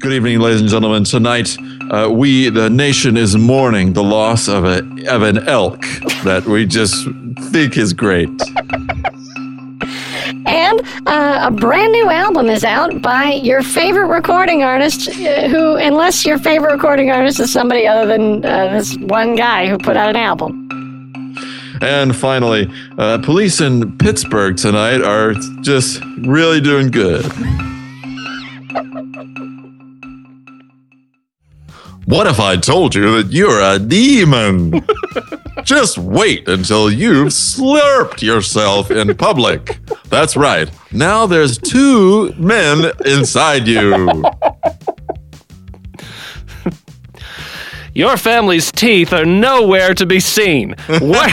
Good evening, ladies and gentlemen. Tonight, uh, we, the nation, is mourning the loss of a of an elk that we just think is great. And uh, a brand new album is out by your favorite recording artist, uh, who, unless your favorite recording artist is somebody other than uh, this one guy who put out an album. And finally, uh, police in Pittsburgh tonight are just really doing good. What if I told you that you're a demon? Just wait until you've slurped yourself in public. That's right. Now there's two men inside you. Your family's teeth are nowhere to be seen. What,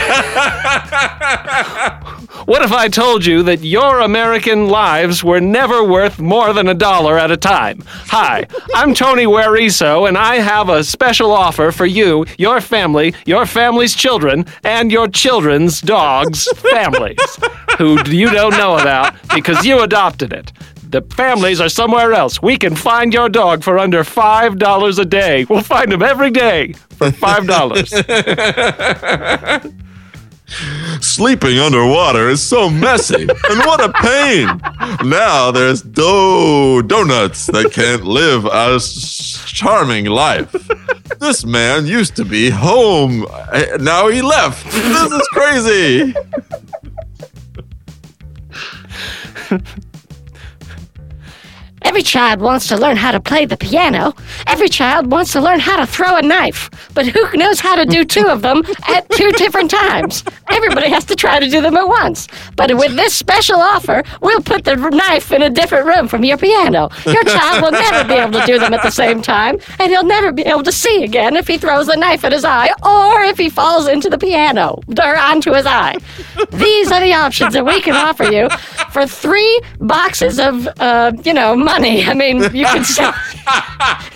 what if I told you that your American lives were never worth more than a dollar at a time? Hi, I'm Tony Wariso, and I have a special offer for you, your family, your family's children, and your children's dogs' families, who you don't know about because you adopted it. The families are somewhere else. We can find your dog for under $5 a day. We'll find him every day for $5. Sleeping underwater is so messy, and what a pain! Now there's dough donuts that can't live a charming life. This man used to be home, eh, now he left. This is crazy. Every child wants to learn how to play the piano. Every child wants to learn how to throw a knife. But who knows how to do two of them at two different times? Everybody has to try to do them at once. But with this special offer, we'll put the knife in a different room from your piano. Your child will never be able to do them at the same time, and he'll never be able to see again if he throws the knife at his eye or if he falls into the piano or onto his eye. These are the options that we can offer you for three boxes of, uh, you know, money. I mean, you can send,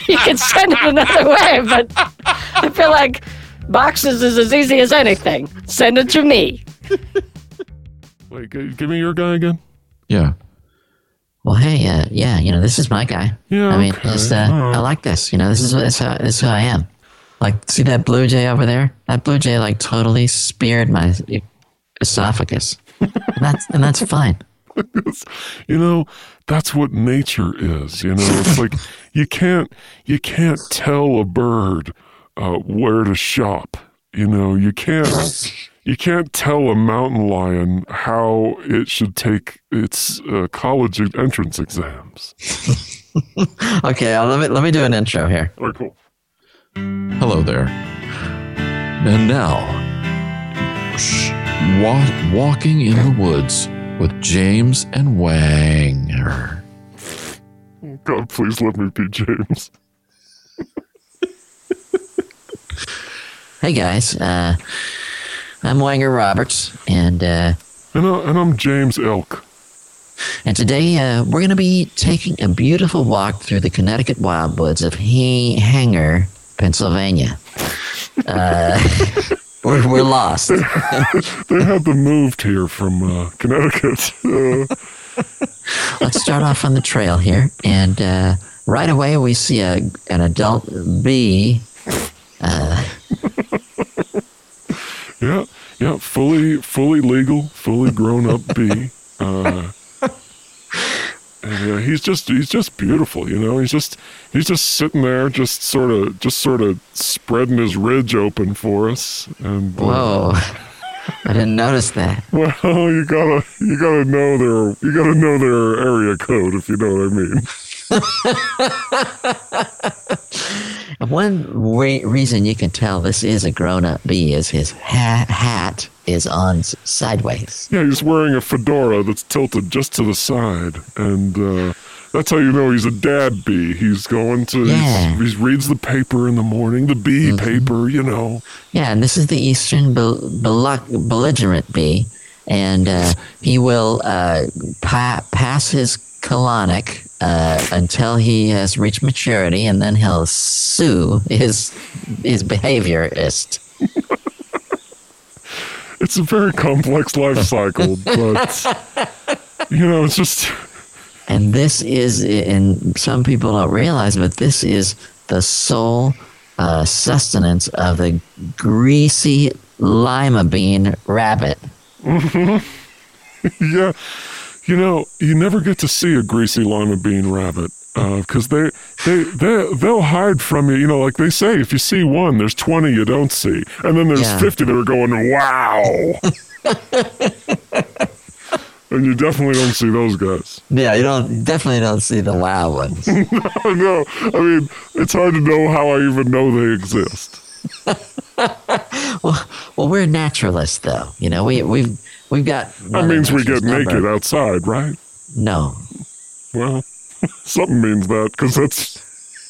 you can send it another way, but I feel like boxes is as easy as anything. Send it to me. Wait, give me your guy again. Yeah. Well, hey, uh, yeah, you know, this is my guy. Yeah, I mean, okay, it's, uh, alright. I like this. You know, this is this is how, this is who I am. Like, see that blue jay over there? That blue jay like totally speared my esophagus, and that's and that's fine. You know, that's what nature is. You know, it's like you can't you can't tell a bird uh, where to shop. You know, you can't you can't tell a mountain lion how it should take its uh, college entrance exams. Okay, uh, let me let me do an intro here. All right, cool. Hello there. And now, sh- wa- walking in the woods with James and Wanger. God, please let me be James. Hey guys, uh, I'm Wanger Roberts, and uh, And, I, and I'm James Elk. and today uh, we're gonna be taking a beautiful walk through the Connecticut wildwoods of he- Hanger, Pennsylvania. Uh, we're, we're lost. They had them moved here from uh, Connecticut. Uh, Let's start off on the trail here, and uh, right away we see a an adult bee. Yeah, yeah, fully, fully legal, fully grown up bee. Uh, yeah, he's just, he's just beautiful, you know. He's just, he's just sitting there, just sort of, just sort of spreading his ridge open for us. And uh, Whoa! I didn't notice that. well, you gotta, you gotta know their, you gotta know their area code if you know what I mean. One re- reason you can tell this is a grown-up bee is his ha- hat is on s- sideways. Yeah, he's wearing a fedora that's tilted just to the side, and uh, that's how you know he's a dad bee. He's going to, Yeah. he reads the paper in the morning, the bee paper, you know. Yeah, and this is the eastern bel- bel- belligerent bee, and uh, he will uh, pa- pass his colonic uh, until he has reached maturity, and then he'll sue his his behaviorist. It's a very complex life cycle, but you know, it's just And this is, and some people don't realize, but this is the sole uh, sustenance of the greasy lima bean rabbit. yeah, you know, you never get to see a greasy lima bean rabbit uh, because they they they they'll hide from you. You know, like they say, if you see one, there's twenty you don't see, and then there's Yeah. fifty that are going wow. and you definitely don't see those guys. Yeah, you don't definitely don't see the wow ones. I know. I mean, it's hard to know how I even know they exist. well, well, we're naturalists, though. You know, we we've we've got. That means we get naked outside, right? No, Well, something means that because that's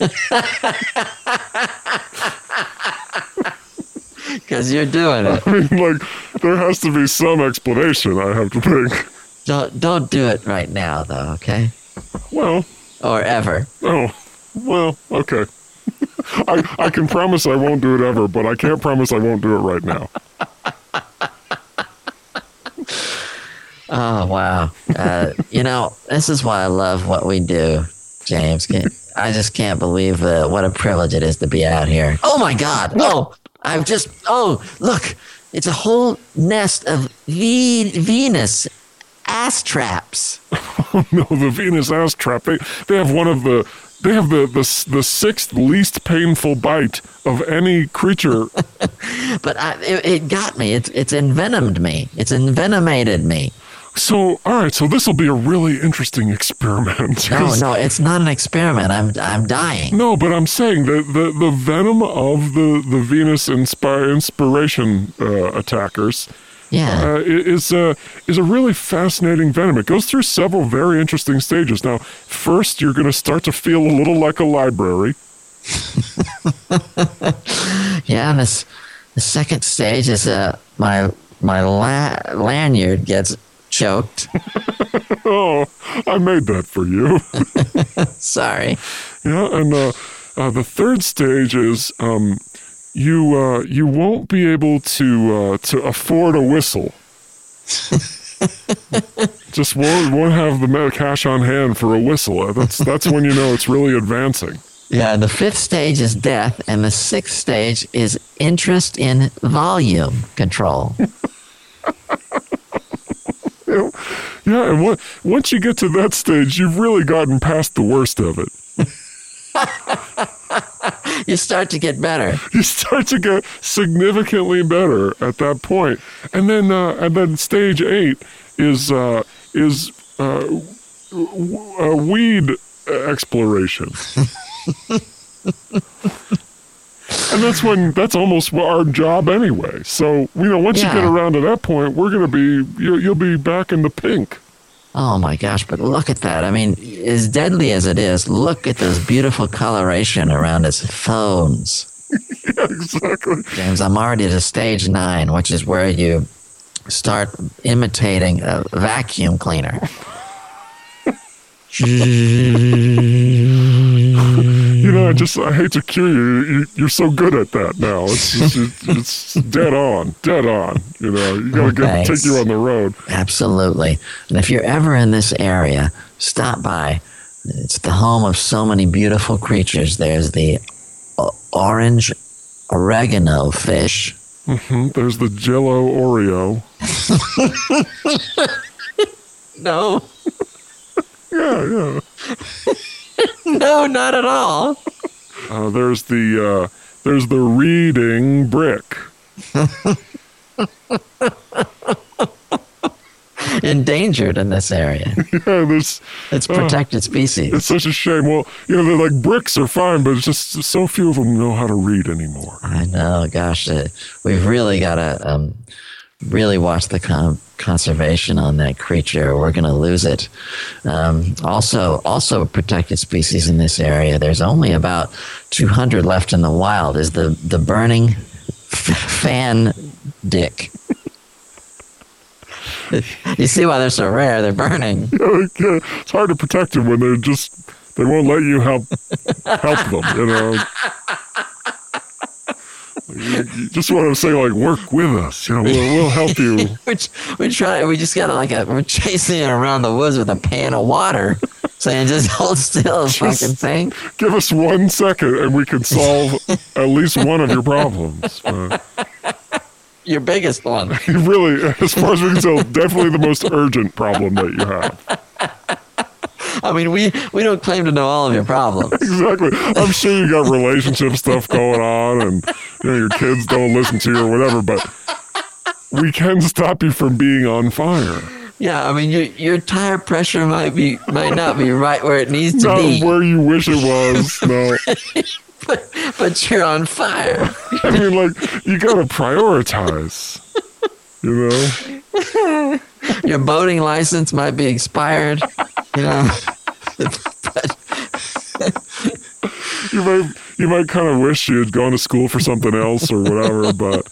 because you're doing it. I mean, like there has to be some explanation. I have to think. Don't don't do it right now, though. Okay, Well, or ever. oh, well, okay. I I can promise I won't do it ever, but I can't promise I won't do it right now. Oh wow! Uh, you know, this is why I love what we do, James. I just can't believe uh, what a privilege it is to be out here. Oh my God! Oh, I've just oh look, it's a whole nest of v- Venus ass traps. Oh no, the Venus ass trap. They they have one of the they have the the the sixth least painful bite of any creature. But I, it, it got me. It's it's envenomed me. It's envenomated me. So, all right, so this will be a really interesting experiment. No, no, it's not an experiment. I'm I'm dying. No, but I'm saying that the, the venom of the, the Venus inspi- inspiration uh, attackers Yeah. uh, is, uh, is a really fascinating venom. It goes through several very interesting stages. Now, first, you're going to start to feel a little like a library. Yeah, and this the second stage is uh my my la- lanyard gets choked. Oh, I made that for you. Sorry. yeah, and uh, uh, the third stage is um, you uh, you won't be able to uh, to afford a whistle. Just won't won't have the cash on hand for a whistle. Uh, That's that's when you know it's really advancing. Yeah, the fifth stage is death, and the sixth stage is interest in volume control. You know? Yeah, and what, once you get to that stage, you've really gotten past the worst of it. you start to get better. You start to get significantly better at that point, and then uh, and then stage eight is uh, is uh, w- uh, weed exploration. And that's when that's almost our job anyway. So you know, once you get around to that point, we're gonna be you'll, you'll be back in the pink. Oh my gosh, but look at that. I mean, as deadly as it is, look at this beautiful coloration around its phones. Yeah, exactly. James, I'm already to stage nine, which is where you start imitating a vacuum cleaner. You know, I just I hate to cue you. you you're so good at that now. It's just, it's, dead on, dead on. You know, you gotta get take you on the road. Absolutely. And if you're ever in this area, stop by. It's the home of so many beautiful creatures. There's the orange oregano fish. Hmm, There's the Jello Oreo. No, Yeah, yeah. no, not at all. Uh, there's the uh, there's the reading brick. Endangered in this area. Yeah, there's It's protected species. it's such a shame. Well, you know, they're like bricks are fine, but it's just so few of them know how to read anymore. I know, gosh, uh, we've really got to um, really watch the con- conservation on that creature. We're going to lose it. Um, also, also a protected species in this area. There's only about 200 left in the wild. Is the the burning f- fan dick? you see why they're so rare? They're burning. It's hard to protect them when they're just they won't let you help help them. You know. Just want to say like, work with us. You know, we'll, we'll help you. Which we try. We just got like a, we're chasing it around the woods with a pan of water. saying just hold still, fucking thing. Give us one second and we can solve at least one of your problems. But Your biggest one. really, as far as we can tell, definitely the most urgent problem that you have. I mean, we we don't claim to know all of your problems. Exactly. I'm sure you got relationship stuff going on and you know, your kids don't listen to you or whatever, but we can stop you from being on fire. Yeah, I mean, your your tire pressure might be might not be right where it needs to be. Not be, where you wish it was. No. but, but you're on fire. I mean, like, you got to prioritize. You know? Your boating license might be expired. You know, You might, you might kind of wish you had gone to school for something else or whatever, but.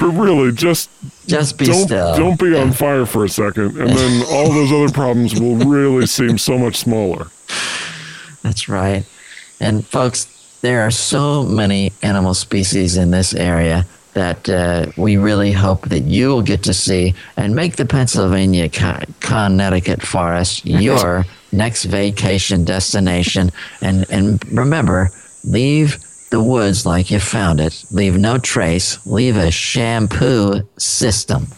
But really, just just be don't still. don't be on fire for a second, and then all those other problems will really seem so much smaller. That's right. And folks, there are so many animal species in this area that uh, we really hope that you will get to see and make the Pennsylvania Connecticut forest your next vacation destination. And and remember, leave the woods like you found it. Leave no trace. Leave a shampoo system.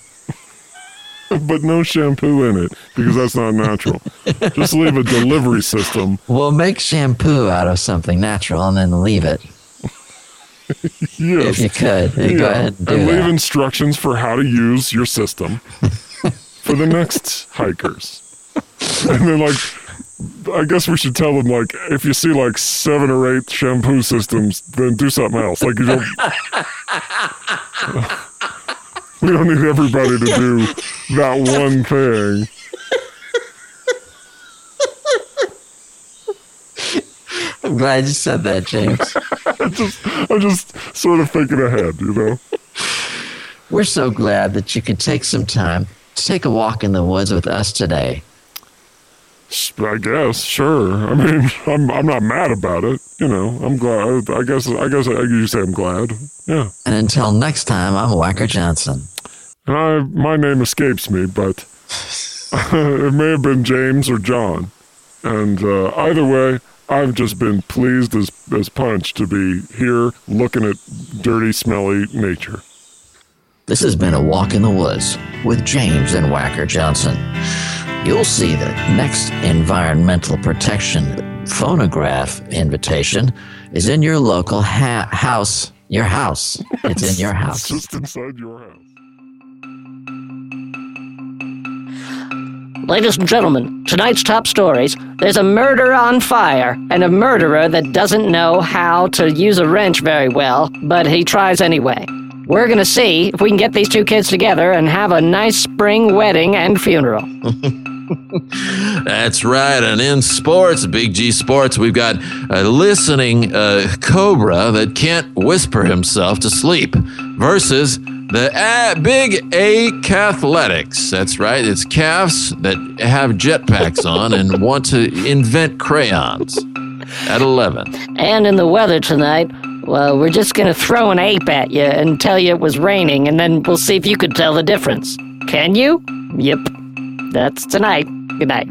But no shampoo in it because that's not natural. Just leave a delivery system. We'll make shampoo out of something natural and then leave it. Yes. If you could, go Yeah, ahead and do and leave that. instructions for how to use your system for the next hikers. And then, like, I guess we should tell them, like, if you see like seven or eight shampoo systems, then do something else. Like, you don't. we don't need everybody to do that one thing. I'm glad you said that, James. I'm just sort of thinking ahead, you know? We're so glad that you could take some time to take a walk in the woods with us today. I guess, sure. I mean, I'm I'm not mad about it. You know, I'm glad. I guess I guess I, you say I'm glad. Yeah. And until next time, I'm Whacker Johnson. And I my name escapes me, but it may have been James or John. And uh, either way, I've just been pleased as as punch to be here looking at dirty, smelly nature. This has been a walk in the woods with James and Whacker Johnson. You'll see the next environmental protection phonograph invitation is in your local ha- house. Your house. It's in your house. It's house. just inside your house. Ladies and gentlemen, tonight's top stories. There's a murder on fire, and a murderer that doesn't know how to use a wrench very well, but he tries anyway. We're gonna see if we can get these two kids together and have a nice spring wedding and funeral. That's right. And in sports, Big G Sports, we've got a listening uh, cobra that can't whisper himself to sleep versus the A- Big A Cathletics. That's right. It's calves that have jetpacks on and want to invent crayons at 11. And in the weather tonight, well, we're just gonna throw an ape at you and tell you it was raining, and then we'll see if you could tell the difference. Can you? Yep. That's tonight. Good night.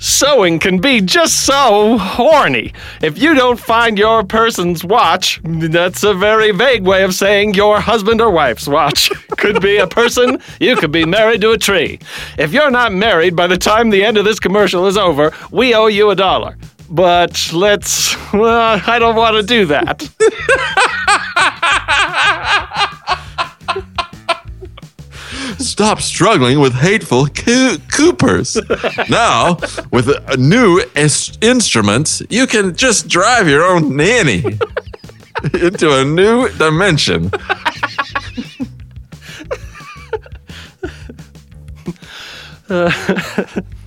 Sewing can be just so horny. If you don't find your person's watch, that's a very vague way of saying your husband or wife's watch. could be a person, you could be married to a tree. If you're not married by the time the end of this commercial is over, we owe you a dollar. But let's, I don't want to do that. Stop struggling with hateful coo- Coopers. now, with a, new es- instrument, you can just drive your own nanny into a new dimension.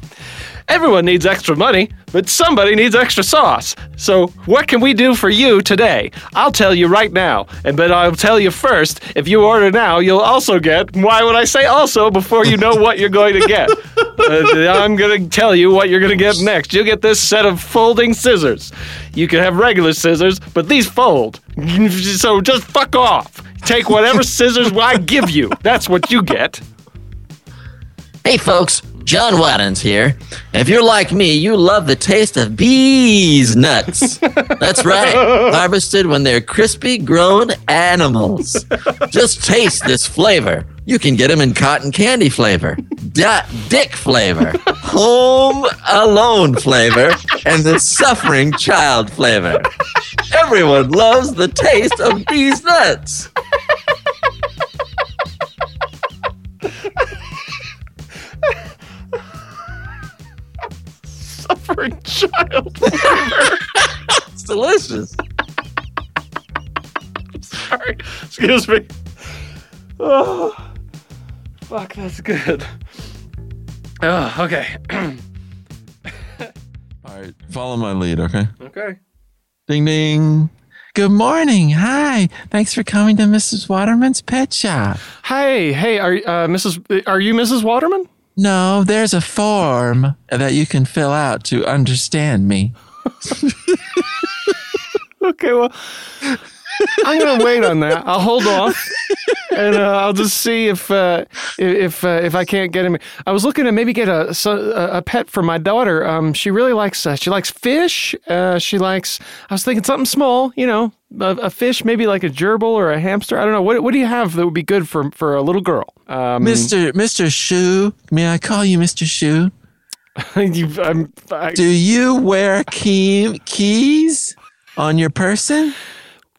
Everyone needs extra money, but somebody needs extra sauce. So, what can we do for you today? I'll tell you right now, and but I'll tell you first. If you order now, you'll also get. Why would I say also before you know what you're going to get? Uh, I'm going to tell you what you're going to get next. You'll get this set of folding scissors. You can have regular scissors, but these fold. So just fuck off. Take whatever scissors I give you. That's what you get. Hey folks, John Waddens here. If you're like me, you love the taste of bees nuts. That's right, harvested when they're crispy grown animals. Just taste this flavor. You can get them in cotton candy flavor, da- dick flavor, home alone flavor, and the suffering child flavor. Everyone loves the taste of bees nuts. Suffering child. It's delicious. Sorry. Excuse me. Oh, fuck, that's good. Oh, okay. All right, follow my lead, okay? okay. Ding ding. Good morning. Hi. Thanks for coming to Mrs. Waterman's pet shop. Hey, hey, are uh, Mrs. Are you Mrs. Waterman? No, there's a form that you can fill out to understand me. Okay, well, I'm gonna wait on that. I'll hold off, and uh, I'll just see if uh, if uh, if I can't get him. I was looking to maybe get a a pet for my daughter. Um, she really likes uh, she likes fish. Uh, she likes. I was thinking something small, you know, a, a fish, maybe like a gerbil or a hamster. I don't know. What what do you have that would be good for for a little girl? Um, Mr. Mr. Shoe, may I call you Mr. Shoe? you, I'm, I, Do you wear key, keys on your person?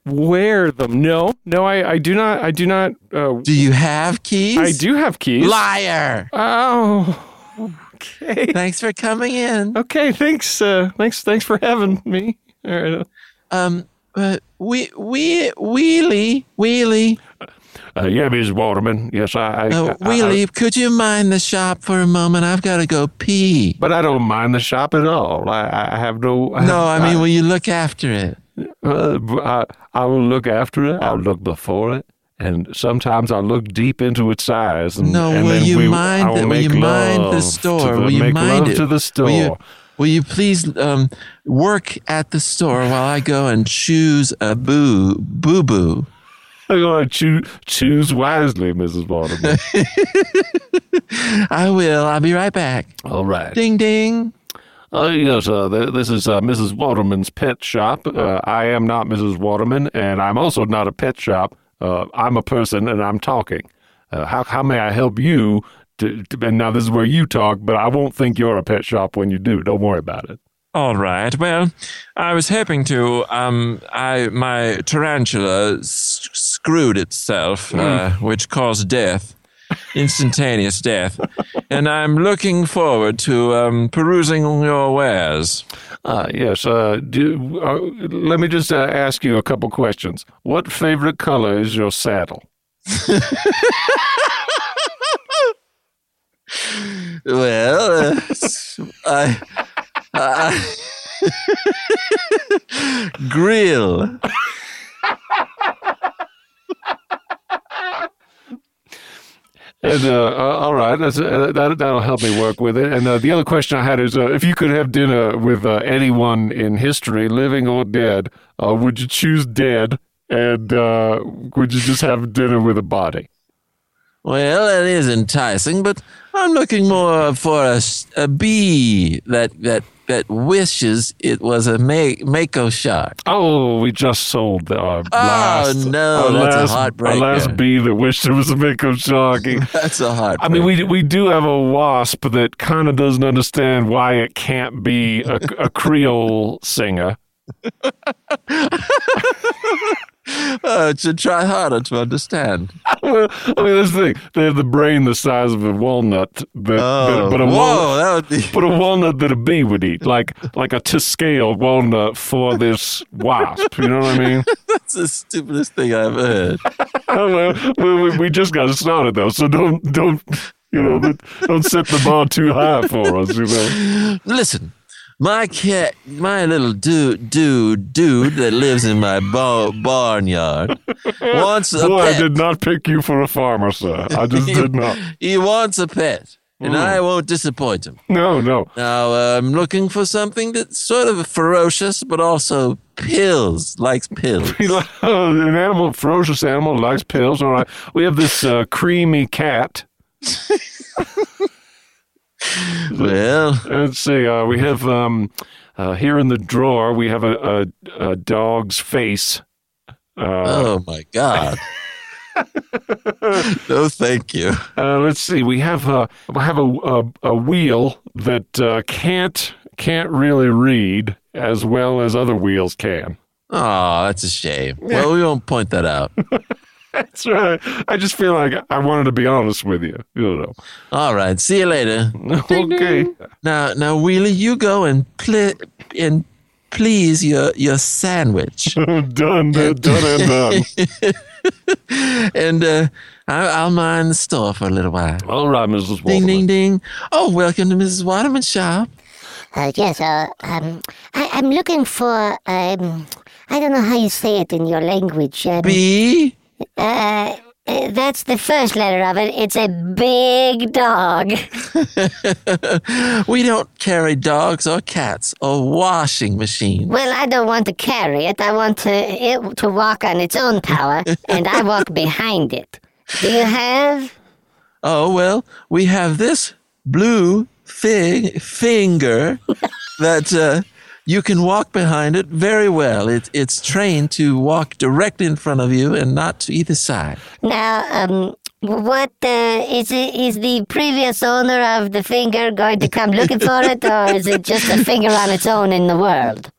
Wear them. No, no, I I do not. I do not. Uh, Do you have keys? I do have keys. Liar. Oh, okay. Thanks for coming in. Okay, thanks. Uh, thanks. Thanks for having me. All right. Um, uh, we, we, Wheelie, Wheelie, Uh, yeah, Ms. Waterman. Yes, I. I, uh, I- Wheelie, could you mind the shop for a moment? I've got to go pee. but I don't mind the shop at all. I, I have no. I No, have- I mean, will you look after it? Uh, I, I will look after it. I'll look before it, and sometimes I look deep into its eyes. And, No, and will then you we, mind will the- will you mind the store? The, Will you mind it? to the store? Will you, will you please um, work at the store while I go and choose a boo boo boo? I'm going to choose, choose wisely, Mrs. Waterman. I will. I'll be right back. all right. Ding ding. Uh, yes, uh, th- this is uh, Mrs. Waterman's pet shop. Uh, I am not Mrs. Waterman, and I'm also not a pet shop. Uh, I'm a person, and I'm talking. Uh, how how may I help you? To, to, and now this is where you talk, but I won't think you're a pet shop when you do. Don't worry about it. All right. Well, I was hoping to. Um, I my tarantula s- screwed itself, uh, which caused death, instantaneous death, and I'm looking forward to um, perusing your wares. Uh, yes. Uh, do, uh, let me just uh, ask you a couple questions. What favorite color is your saddle? Well, uh, I, I grill. And uh, uh, all right, uh, that that'll help me work with it. And uh, the other question I had is, uh, if you could have dinner with uh, anyone in history, living or dead, would you choose dead, and uh, would you just have dinner with a body? Well, that is enticing, but I'm looking more for a, a bee that that that wishes it was a ma- mako shark. Oh, we just sold the, our last. no, our that's a last, heartbreaker. Our last bee that wished it was a mako shark. That's a hard. I mean, we we do have a wasp that kind of doesn't understand why it can't be a, a Creole singer. uh, should try harder to understand. well, I mean, that's the thing. They have the brain the size of a walnut, that, Oh, that- but a whoa, walnut, that would be. but a walnut that a bee would eat, like like a to scale walnut for this wasp. You know what I mean? That's the stupidest thing I've heard. Oh, well, we, we, we just got started though, so don't don't you know don't set the bar too high for us. You know. Listen, my cat, my little dude, dude, dude that lives in my ba- barnyard wants a Boy, I did not pick you for a farmer, sir. I just did not. He wants a pet, and I won't disappoint him. No, no. Now, uh, I'm looking for something that's sort of ferocious, but also pills, likes pills. An animal, ferocious animal, likes pills. All right. We have this uh, creamy cat. Well, Let's see. Uh, we have um, uh, here in the drawer. We have a, a, a dog's face. Uh, oh my God. no, thank you. uh, let's see. We have a we have a a, a wheel that uh, can't can't really read as well as other wheels can. Oh, that's a shame. Well, we won't point that out. That's right. I just feel like I wanted to be honest with you. You know. All right. See you later. Okay. Now, now, Wheeler, you go and pl- and please your your sandwich, done, done, done, and done. and uh, I, I'll mind the store for a little while. All right, Mrs. Ding, ding, ding. Oh, welcome to Mrs. Waterman's shop. Uh, yes, uh, um, I, I'm looking for, um, I don't know how you say it in your language. Um, B. uh, uh, that's the first letter of it. It's a big dog. we don't carry dogs or cats or washing machines. Well, I don't want to carry it. I want to it to walk on its own power, and I walk behind it. Do you have? Oh well, we have this blue fig finger that uh, you can walk behind it very well. It, it's trained to walk directly in front of you and not to either side. Now, um, what uh, is it? Is the previous owner of the finger going to come looking for it, or is it just a finger on its own in the world?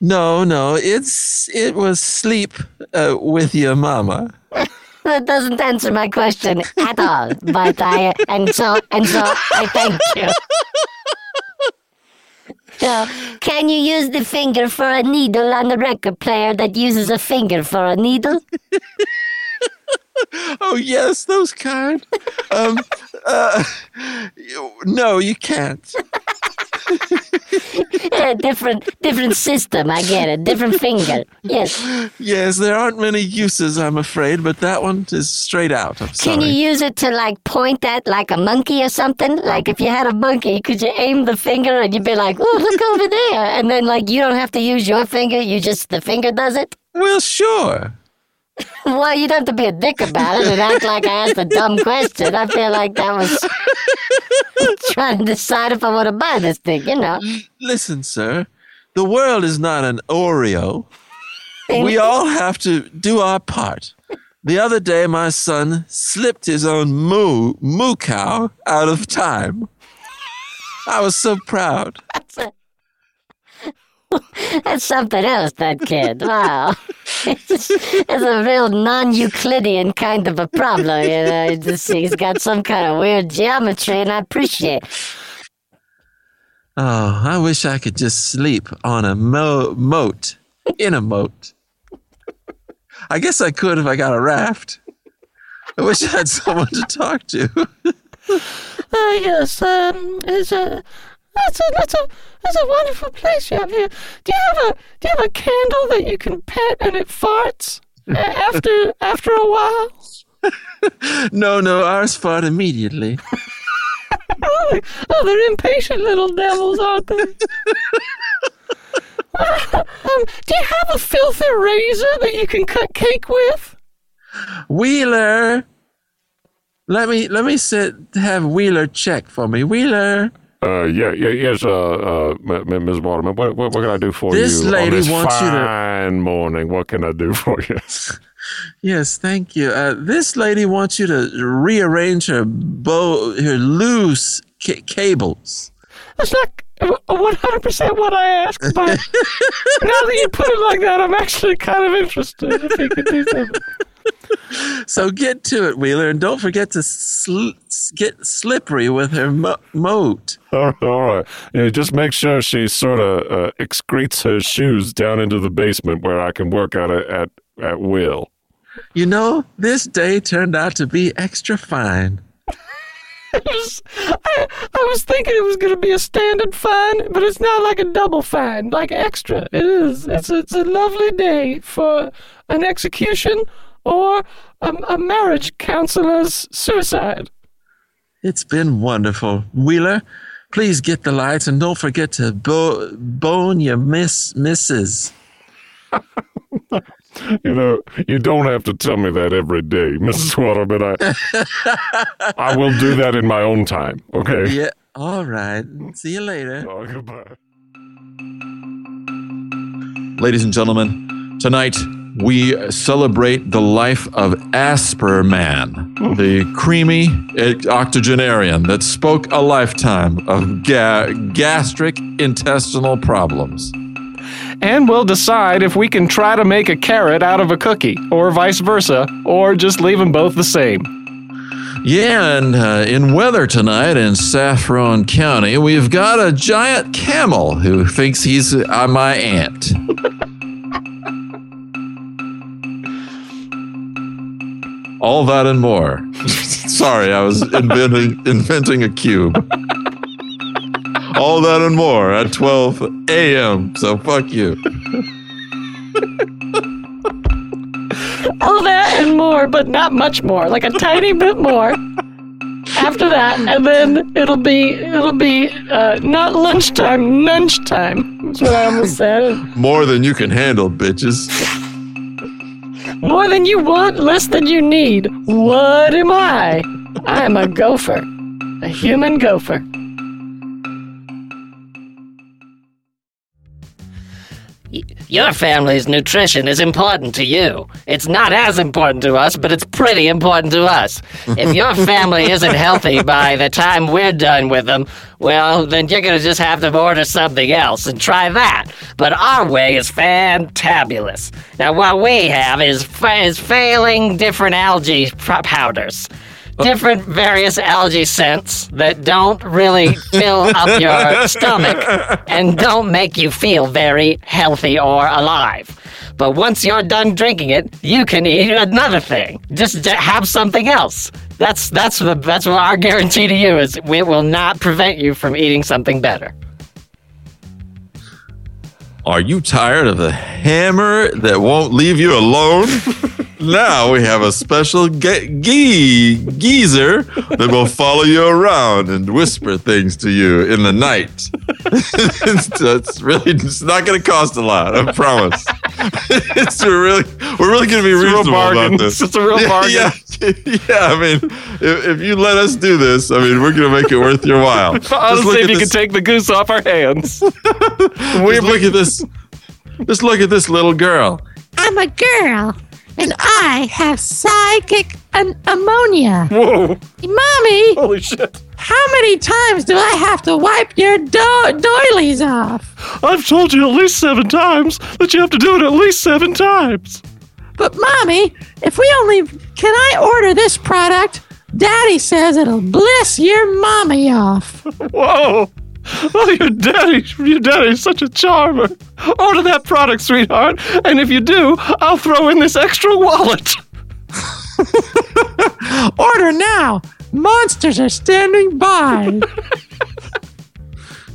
No, no, it's it was sleep uh, with your mama. That doesn't answer my question at all. But I and so and so I thank you. So, can you use the finger for a needle on the record player that uses a finger for a needle? Oh yes, those kind. Um, uh, no, you can't. Yeah, different different system. I get it. Different finger. Yes. Yes, there aren't many uses, I'm afraid, but that one is straight out. I'm sorry. Can you use it to like point at like a monkey or something? Like if you had a monkey, could you aim the finger and you'd be like, "Oh, look over there," and then like you don't have to use your finger. You just the finger does it. Well, sure. Well, you don't have to be a dick about it and act like I asked a dumb question. I feel like that was trying to decide if I want to buy this thing. You know. Listen, sir, the world is not an Oreo. We all have to do our part. The other day, my son slipped his own moo moo cow out of time. I was so proud. That's, something else, that kid. Wow. It's, it's a real non Euclidean kind of a problem. You know? It's just- he's got some kind of weird geometry, and I appreciate it. Oh, I wish I could just sleep on a mo- moat, in a moat. I guess I could if I got a raft. I wish I had someone to talk to. Uh, yes, um, it's a. That's a that's a that's a wonderful place you have here. Do you have a do you have a candle that you can pet and it farts after after a while? No, no, ours fought immediately. Oh, oh, they're impatient little devils, aren't they? um, do you have a filthy razor that you can cut cake with? Wheeler, let me let me sit have Wheeler check for me. Wheeler, Uh, yeah, yeah, yes, uh, uh, M- M- Ms. Waterman, what, what, what can I do for This you lady on this wants you to- fine morning? What can I do for you? yes, thank you. Uh, this lady wants you to rearrange her bow, her loose ca- cables. That's not one hundred percent what I asked, but now that you put it like that, I'm actually kind of interested if you could do something. So get to it, Wheeler, and don't forget to sl- get slippery with her mo- moat. all right. Yeah, just make sure she sort of uh, excretes her shoes down into the basement where I can work at it at, at will. You know, this day turned out to be extra fine. It was- I, I was thinking it was going to be a standard fine, but it's now like a double fine, like extra. It is. It's it's a lovely day for an execution or a, a marriage counselor's suicide. It's been wonderful. Wheeler, please get the lights and don't forget to bo- bone your miss misses. You know, you don't have to tell me that every day, Mrs. Waterman. I, I will do that in my own time, okay? Yeah. All right. See you later. Oh, goodbye. Ladies and gentlemen, tonight we celebrate the life of Asper Man, the creamy octogenarian that spoke a lifetime of ga- gastric intestinal problems. And we'll decide if we can try to make a carrot out of a cookie, or vice versa, or just leave them both the same. Yeah, and uh, in weather tonight in Saffron County, we've got a giant camel who thinks he's uh, my aunt. All that and more. Sorry, I was inventing inventing a cube. All that and more at 12 a.m. So fuck you. All that and more, but not much more. Like a tiny bit more. After that, and then it'll be it'll be uh, not lunchtime, lunchtime. That's what I almost said. More than you can handle, bitches. More than you want, less than you need. What am I? I'm a gopher, a human gopher. Your family's nutrition is important to you. It's not as important to us, but it's pretty important to us. If your family isn't healthy by the time we're done with them, well, then you're going to just have to order something else and try that. But our way is fantabulous. Now, what we have is, fa- is failing different algae powders. Different various algae scents that don't really fill up your stomach and don't make you feel very healthy or alive. But once you're done drinking it, you can eat another thing. Just have something else. That's that's the that's what our guarantee to you is. It will not prevent you from eating something better. Are you tired of the hammer that won't leave you alone? now we have a special ge- gee- geezer that will follow you around and whisper things to you in the night. it's, it's really it's not going to cost a lot, I promise. it's really we're really going to be a real reasonable bargain. about this. It's a real yeah, bargain. Yeah, yeah, I mean, if, if you let us do this, I mean, we're going to make it worth your while. Just look Honestly, if you this- could take the goose off our hands. we look at this. Just look at this little girl. I'm a girl, and I have psychic an- ammonia. Whoa. Mommy, Holy shit. how many times do I have to wipe your do- doilies off? I've told you at least seven times that you have to do it at least seven times. But mommy, if we only can I order this product? Daddy says it'll bliss your mommy off. Whoa. Oh, your daddy, your daddy's such a charmer. Order that product, sweetheart, and if you do, I'll throw in this extra wallet. Order now. Monsters are standing by.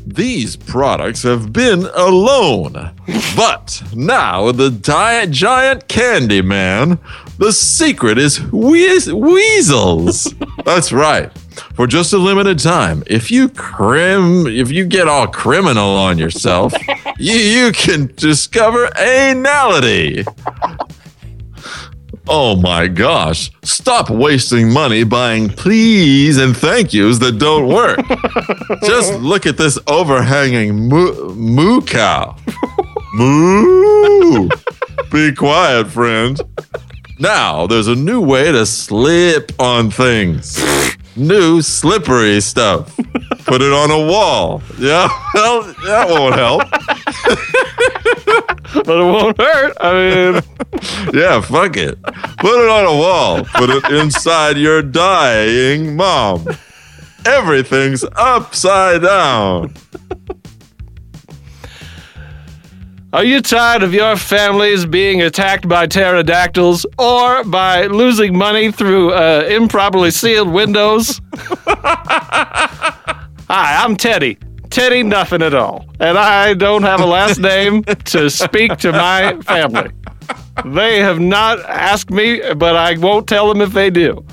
These products have been alone. But now the di- giant candy man, the secret is wheez- weasels. That's right. For just a limited time, if you crim, if you get all criminal on yourself, you, you can discover anality. Oh my gosh. Stop wasting money buying please and thank yous that don't work. Just look at this overhanging moo, moo cow. Moo. Be quiet, friend. Now, there's a new way to slip on things. New slippery stuff. Put it on a wall. Yeah, well, that won't help. But it won't hurt. I mean, Yeah, fuck it. Put it on a wall. Put it inside your dying mom. Everything's upside down. Are you tired of your families being attacked by pterodactyls or by losing money through uh, improperly sealed windows? Hi, I'm Teddy. Teddy, nothing at all. And I don't have a last name to speak to my family. They have not asked me, but I won't tell them if they do.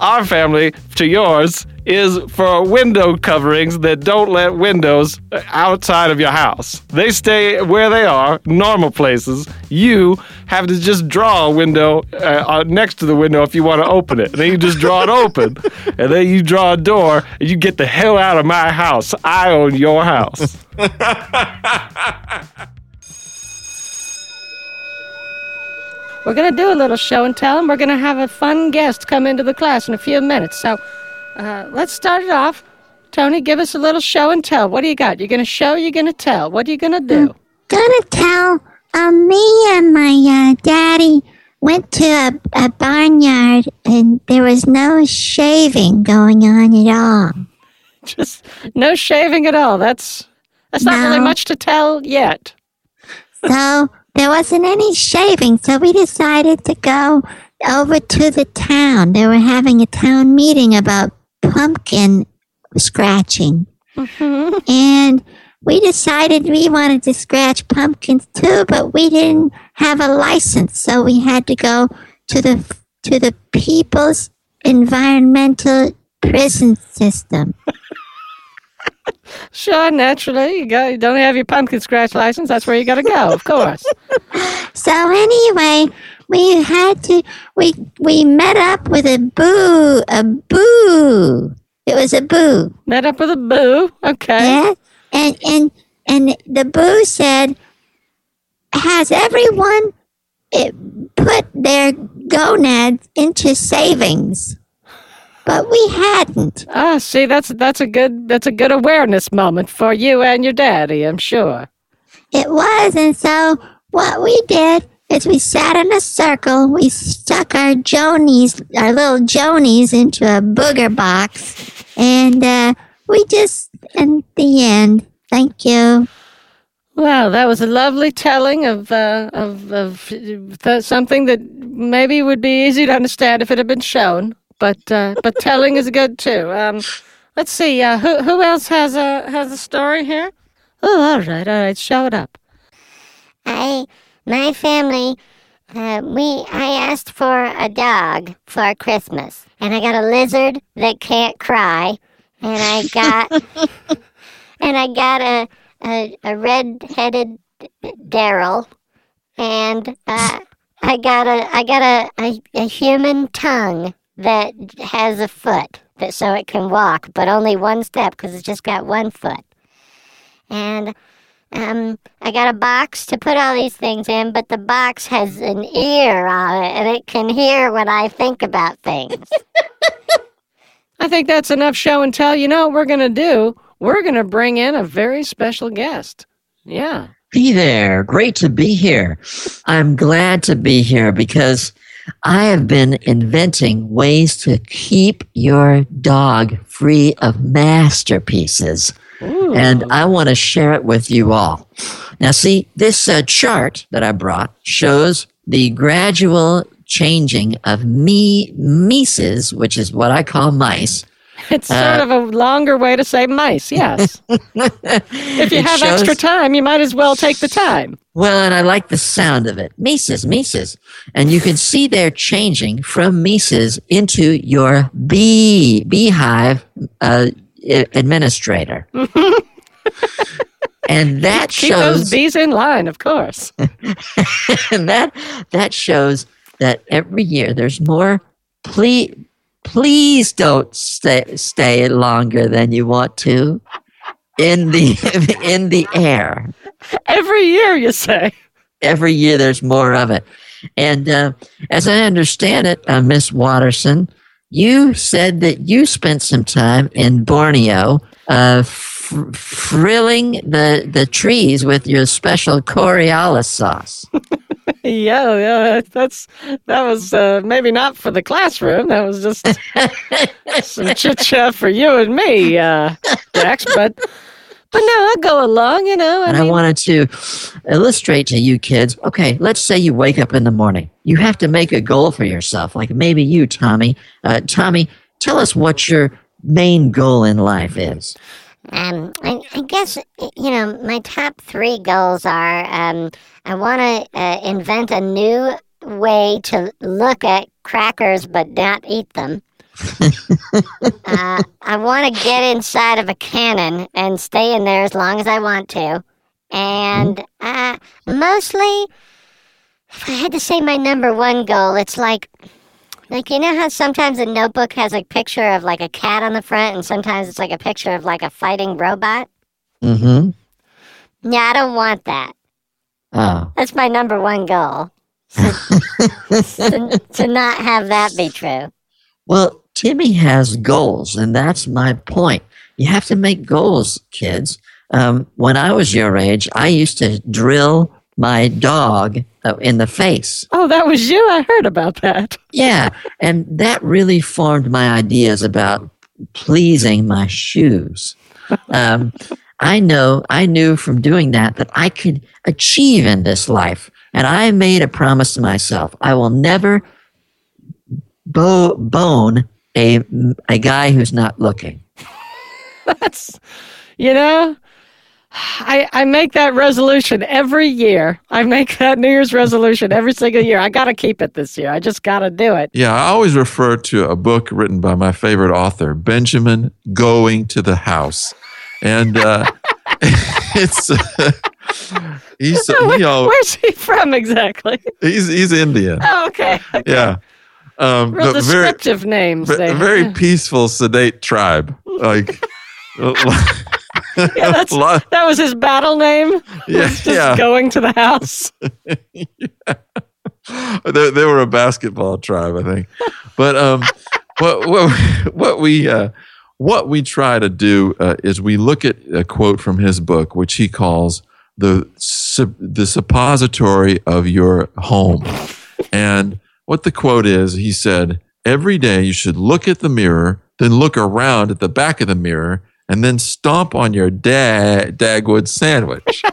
Our family to yours is for window coverings that don't let windows outside of your house. They stay where they are, normal places. You have to just draw a window uh, uh, next to the window if you want to open it. And then you just draw it open. And then you draw a door and you get the hell out of my house. I own your house. We're going to do a little show and tell, and we're going to have a fun guest come into the class in a few minutes. So uh, let's start it off. Tony, give us a little show and tell. What do you got? You're going to show, you're going to tell. What are you going to do? gonna tell um, me and my uh, daddy went to a, a barnyard and there was no shaving going on at all. Just no shaving at all. That's that's not really much to tell yet. So there wasn't any shaving, so we decided to go over to the town. They were having a town meeting about pumpkin scratching. Mm-hmm. And we decided we wanted to scratch pumpkins too, but we didn't have a license, so we had to go to the to the People's Environmental Prison System. Sure, naturally. You, got, you don't have your pumpkin scratch license. That's where you got to go, of course. So anyway, we had to we we met up with a boo a boo. It was a boo. Met up with a boo. Okay. Yeah. And and and the boo said, Has everyone eh, put their gonads into savings? But we hadn't. Ah, see, that's that's a good that's a good awareness moment for you and your daddy. I'm sure. It was, and so what we did is we sat in a circle. We stuck our jonies, our little jonies, into a booger box, and uh, we just, in the end, thank you. Wow, that was a lovely telling of uh, of of th- something that maybe would be easy to understand if it had been shown. But uh, but telling is good too. Um, let's see. Uh, who who else has a has a story here? Oh, all right, all right. Show it up. I, my family, uh, we, I asked for a dog for Christmas, and I got a lizard that can't cry, and I got, and I got a a, a red-headed Daryl, and uh, I got a I got a, a a human tongue that has a foot, that so it can walk, but only one step because it's just got one foot, and. Um, I got a box to put all these things in, but the box has an ear on it and it can hear what I think about things. I think that's enough show and tell. You know what we're gonna do? We're gonna bring in a very special guest. Yeah. Be there. Great to be here. I'm glad to be here because I have been inventing ways to keep your dog free of masterpieces. And I want to share it with you all. Now, see, this uh, chart that I brought shows the gradual changing of me mices, which is what I call mice. It's sort of a longer way to say mice, yes. if you have shows- extra time, you might as well take the time. Well, and I like the sound of it. Mises, Mises. And you can see they're changing from Mises into your bee, beehive uh, administrator. and that Keep those shows bees in line, of course. and that that shows that every year there's more please please don't stay stay longer than you want to in the in the air Every year, you say. every year there's more of it. And uh, as I understand it, uh, Miss Watterson, you said that you spent some time in Borneo uh, fr- frilling the, the trees with your special Coriolis sauce. Yeah, yeah, that's that was uh, maybe not for the classroom. That was just some chit chat for you and me, uh. But but no, I'll go along. You know, I And I wanted to illustrate to you kids okay, let's say you wake up in the morning. You have to make a goal for yourself. Like maybe you, Tommy. Uh, Tommy, tell us what your main goal in life is. Um, I, I guess, you know, my top three goals are um, I want to uh, invent a new way to look at crackers but not eat them. Uh, I want to get inside of a cannon and stay in there as long as I want to. And uh, mostly, if I had to say my number one goal, it's like, like you know how sometimes a notebook has a picture of like a cat on the front, and sometimes it's like a picture of like a fighting robot. Mm-hmm. Yeah, I don't want that. Oh. That's my number one goal. to, to not have that be true. Well, Timmy has goals, and that's my point. You have to make goals, kids. Um, when I was your age, I used to drill my dog uh, in the face. Oh, that was you. I heard about that. Yeah, and that really formed my ideas about pleasing my shoes. Um, I know, I knew from doing that that I could achieve in this life. And I made a promise to myself I will never bo- bone a, a guy who's not looking. That's, you know, I, I make that resolution every year. I make that New Year's resolution every single year. I got to keep it this year. I just got to do it. Yeah, I always refer to a book written by my favorite author, Benjamin Going to the House. And uh, it's. Uh, he's, Where- he al- where's he from exactly? he's, he's Indian. Oh, okay. Yeah. Um, Real but very, names. there. very Yeah. peaceful, sedate tribe. Like, Yeah, that's, that was his battle name. yeah, Just yeah. going to the house. they, they were a basketball tribe, I think. But um, what what what we uh, what we try to do uh, is we look at a quote from his book, which he calls the the suppository of your home, and what the quote is, he said, every day you should look at the mirror, then look around at the back of the mirror, and then stomp on your da- Dagwood sandwich.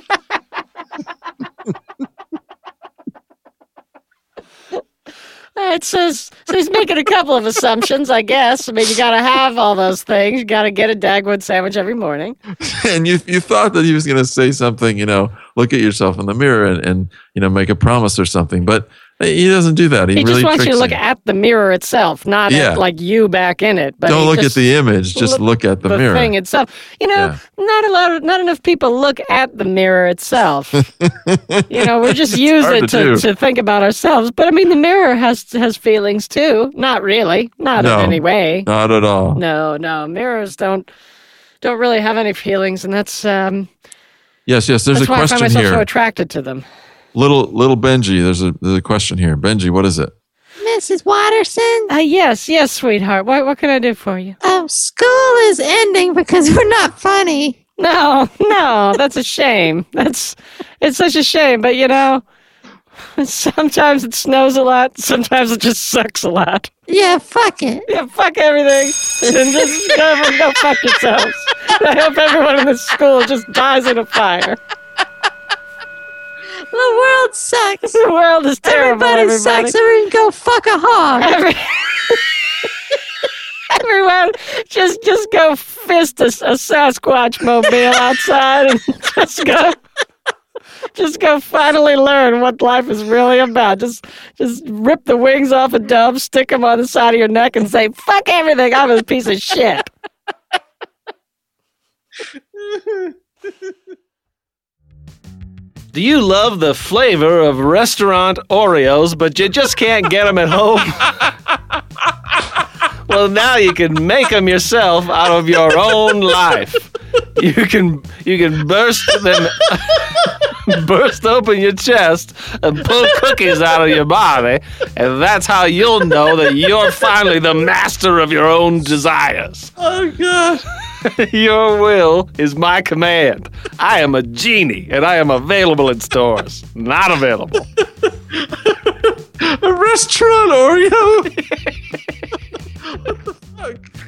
It says so he's making a couple of assumptions, I guess. I mean, you got to have all those things. You got to get a Dagwood sandwich every morning. and you you thought that he was going to say something, you know, look at yourself in the mirror and, and you know make a promise or something, but he doesn't do that. He, He really just wants you to look at the mirror itself, not Yeah. at like you back in it. But Don't look at the image, just look at the, the mirror. thing itself. You know, Yeah. not a lot, of, not enough people look at the mirror itself. you know, we just use it to to, to think about ourselves. But I mean, the mirror has has feelings too. Not really, not No. in any way. Not at all. No, no, mirrors don't don't really have any feelings, and that's um, Yes, yes. There's that's a why I find question myself so here. attracted to them. Little little Benji. There's a there's a question here. Benji, what is it? Mrs. Watterson? Uh, yes, yes, sweetheart. What what can I do for you? Oh, school is ending because we're not funny. No, no, that's a shame. That's it's such a shame. But you know, sometimes it snows a lot. Sometimes it just sucks a lot. Yeah, fuck it. Yeah, fuck everything, and just go, go fuck yourselves. I hope everyone in this school just dies in a fire. The world sucks. The world is terrible. Everybody, everybody. sucks. Everyone go fuck a hog. Every- Everyone, just just go fist a, a Sasquatch mobile outside and just go, just go finally learn what life is really about. Just just rip the wings off a dove, stick them on the side of your neck, and say "fuck everything." I'm a piece of shit. Do you love the flavor of restaurant Oreos, but you just can't get them at home? well, now you can make them yourself out of your own life. You can you can burst them, burst open your chest and pull cookies out of your body, and that's how you'll know that you're finally the master of your own desires. Oh God. Your will is my command. I am a genie, and I am available in stores. Not available. A restaurant Oreo. what the fuck?